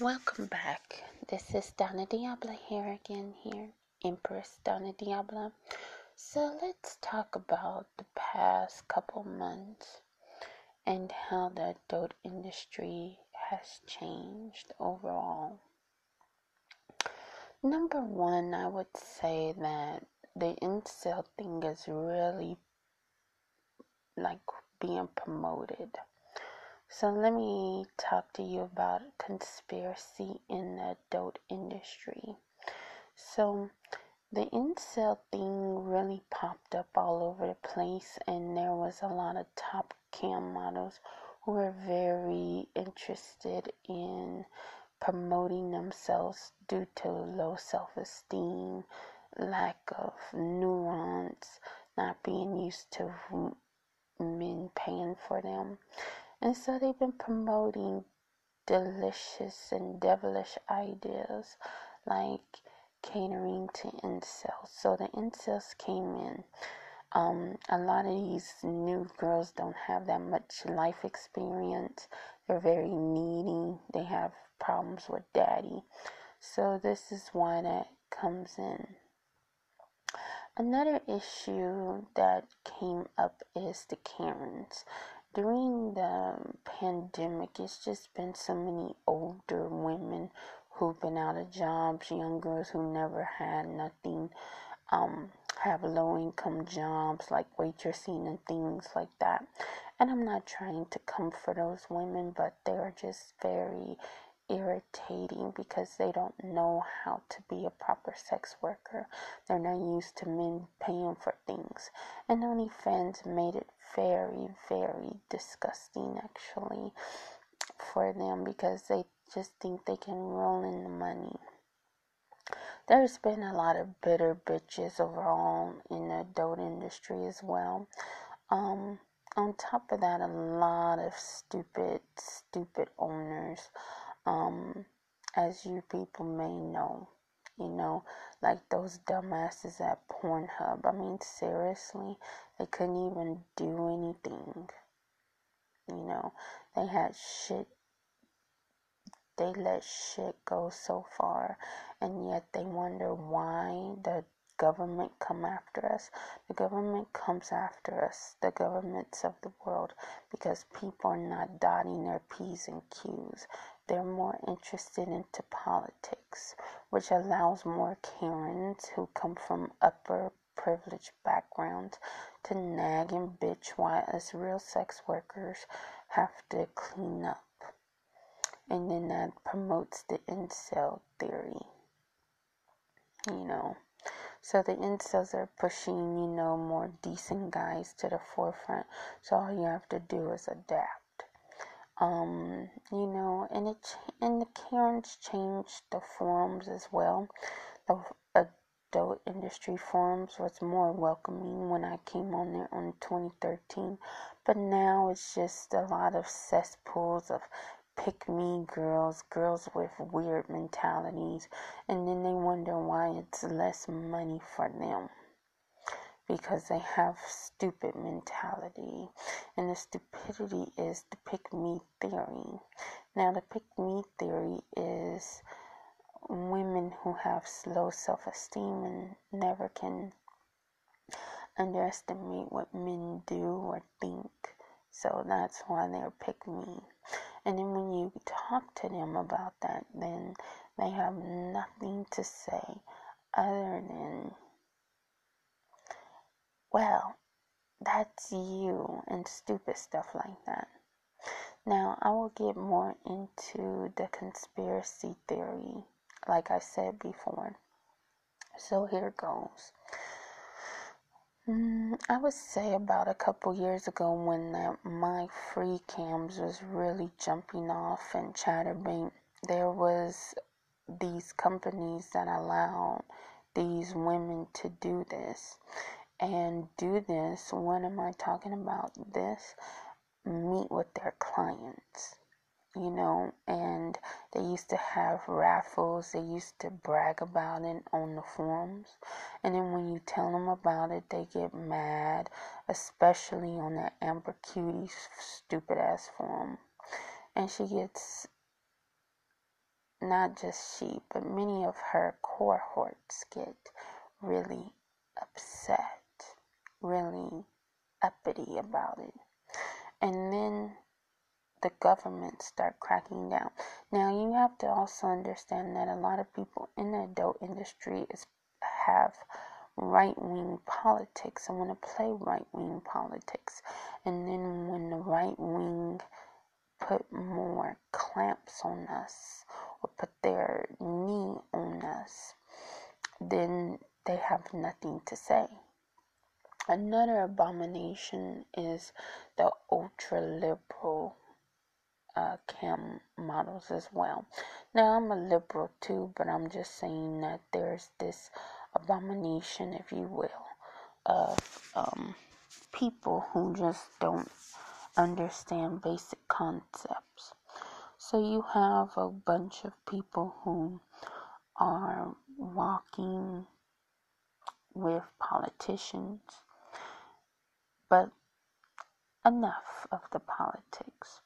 Welcome back. This is Dona Diabla here again here, Empress Dona Diabla. So let's talk about the past couple months and how the adult industry has changed overall. Number one, I would say that the incel thing is really like being promoted so let me talk to you about conspiracy in the adult industry. So the incel thing really popped up all over the place and there was a lot of top cam models who were very interested in promoting themselves due to low self-esteem, lack of nuance, not being used to men paying for them. And so they've been promoting delicious and devilish ideas like catering to incels. So the incels came in. Um, a lot of these new girls don't have that much life experience. They're very needy. They have problems with daddy. So this is why that comes in. Another issue that came up is the Karens during the pandemic, it's just been so many older women who've been out of jobs, young girls who never had nothing, um, have low income jobs like waitressing and things like that. And I'm not trying to comfort those women, but they're just very irritating because they don't know how to be a proper sex worker. They're not used to men paying for things. And OnlyFans made it very, very disgusting actually for them because they just think they can roll in the money. There's been a lot of bitter bitches overall in the adult industry as well. Um, on top of that, a lot of stupid, stupid owners um, as you people may know. You know, like those dumbasses at Pornhub. I mean, seriously, they couldn't even do anything. You know, they had shit. They let shit go so far, and yet they wonder why the government come after us. The government comes after us, the governments of the world, because people are not dotting their P's and Q's they're more interested into politics, which allows more Karens who come from upper privileged backgrounds to nag and bitch while us real sex workers have to clean up. And then that promotes the incel theory. You know. So the incels are pushing, you know, more decent guys to the forefront. So all you have to do is adapt um, you know, and it and the Karens changed the forums as well. The adult industry forums was more welcoming when I came on there on 2013, but now it's just a lot of cesspools of pick me girls, girls with weird mentalities, and then they wonder why it's less money for them because they have stupid mentality. And the stupidity is the pick me theory. Now the pick me theory is women who have low self-esteem and never can underestimate what men do or think. So that's why they're pick me. And then when you talk to them about that then they have nothing to say other than well, that's you, and stupid stuff like that. Now, I will get more into the conspiracy theory, like I said before. So here goes. Mm, I would say about a couple years ago when the, my free cams was really jumping off and Chaturbate, there was these companies that allowed these women to do this and do this. When am I talking about this? Meet with their clients, you know, and they used to have raffles, they used to brag about it on the forums. And then when you tell them about it, they get mad, especially on that Amber Cutie's stupid ass forum. And she gets not just she, but many of her cohorts get really upset, really uppity about it. And then the government start cracking down. Now you have to also understand that a lot of people in the adult industry is have right wing politics and want to play right wing politics. And then when the right wing put more clamps on us or put their knee on us, then they have nothing to say. Another abomination is the ultra liberal uh, cam models as well. Now, I'm a liberal too, but I'm just saying that there's this abomination, if you will, of um, people who just don't understand basic concepts. So, you have a bunch of people who are walking with politicians, but enough of the politics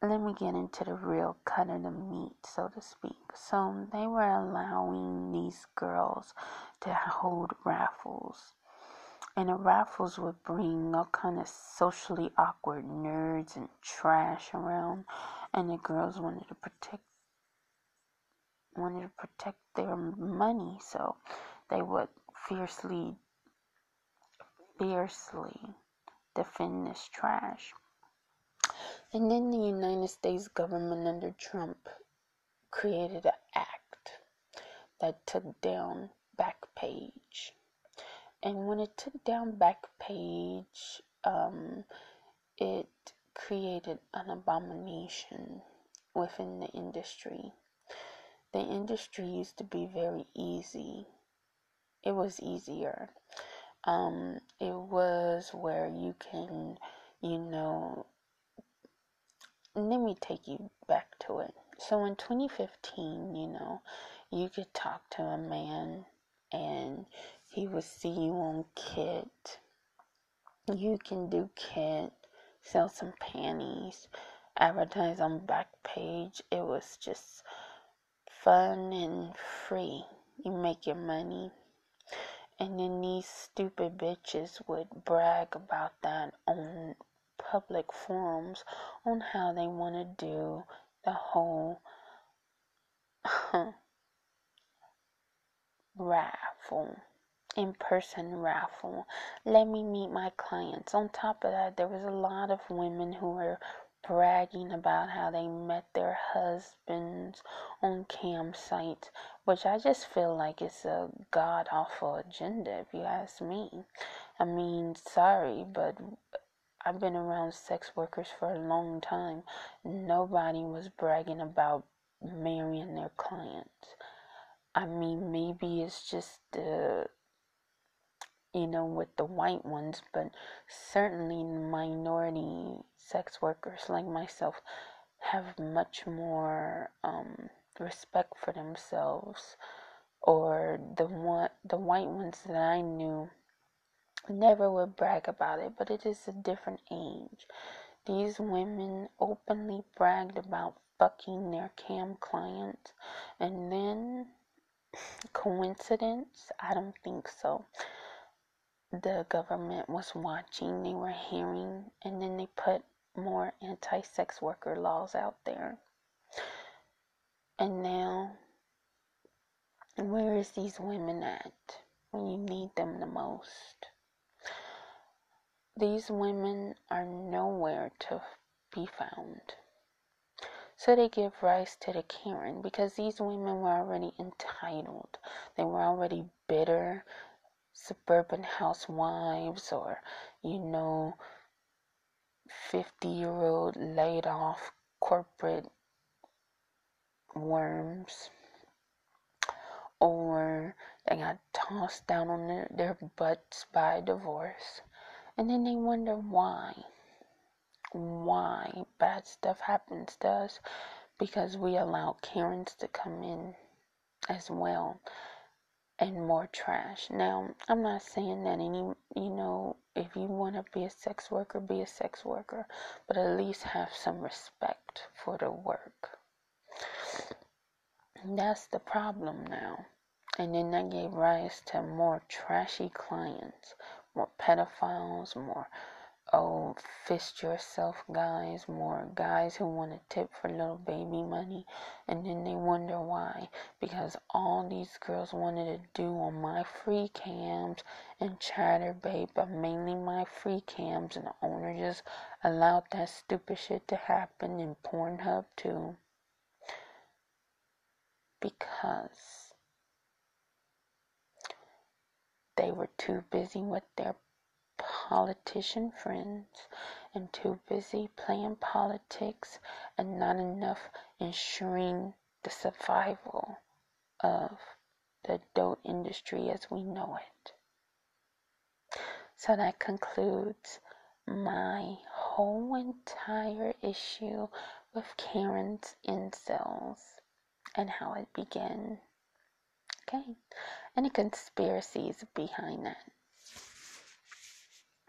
let me get into the real cut of the meat, so to speak. So they were allowing these girls to hold raffles. And the raffles would bring all kind of socially awkward nerds and trash around. And the girls wanted to protect wanted to protect their money, so they would fiercely fiercely defend this trash. And then the United States government under Trump created an act that took down Backpage. And when it took down Backpage, um, it created an abomination within the industry. The industry used to be very easy. It was easier. Um, it was where you can, you know, let me take you back to it. So in 2015, you know, you could talk to a man and he would see you on Kit. You can do Kit, sell some panties, advertise on Backpage. It was just fun and free. You make your money. And then these stupid bitches would brag about that on public forums on how they want to do the whole raffle in person raffle. Let me meet my clients. On top of that, there was a lot of women who were bragging about how they met their husbands on campsites, which I just feel like it's a god awful agenda, if you ask me. I mean, sorry, but I've been around sex workers for a long time. Nobody was bragging about marrying their clients. I mean, maybe it's just the, you know, with the white ones, but certainly minority sex workers like myself have much more um, respect for themselves. Or the one, the white ones that I knew never would brag about it, but it is a different age. These women openly bragged about fucking their cam clients, and then coincidence? I don't think so. The government was watching, they were hearing, and then they put more anti sex worker laws out there. And now, where is these women at when you need them the most? These women are nowhere to be found. So they give rise to the Karen because these women were already entitled. They were already bitter suburban housewives or, you know, 50 year old laid off corporate worms. Or they got tossed down on their, their butts by divorce. And then they wonder why. Why bad stuff happens to us because we allow Karens to come in as well and more trash. Now, I'm not saying that any, you know, if you want to be a sex worker, be a sex worker, but at least have some respect for the work. That's the problem now. And then that gave rise to more trashy clients, more pedophiles, more oh fist yourself guys, more guys who want to tip for little baby money, and then they wonder why because all these girls wanted to do on MyFreeCams and Chaturbate, but mainly MyFreeCams, and the owner just allowed that stupid shit to happen in Pornhub too. Because they were too busy with their politician friends and too busy playing politics and not enough ensuring the survival of the adult industry as we know it. So that concludes my whole entire issue with Karen's incels and how it began. Okay, the conspiracies behind that.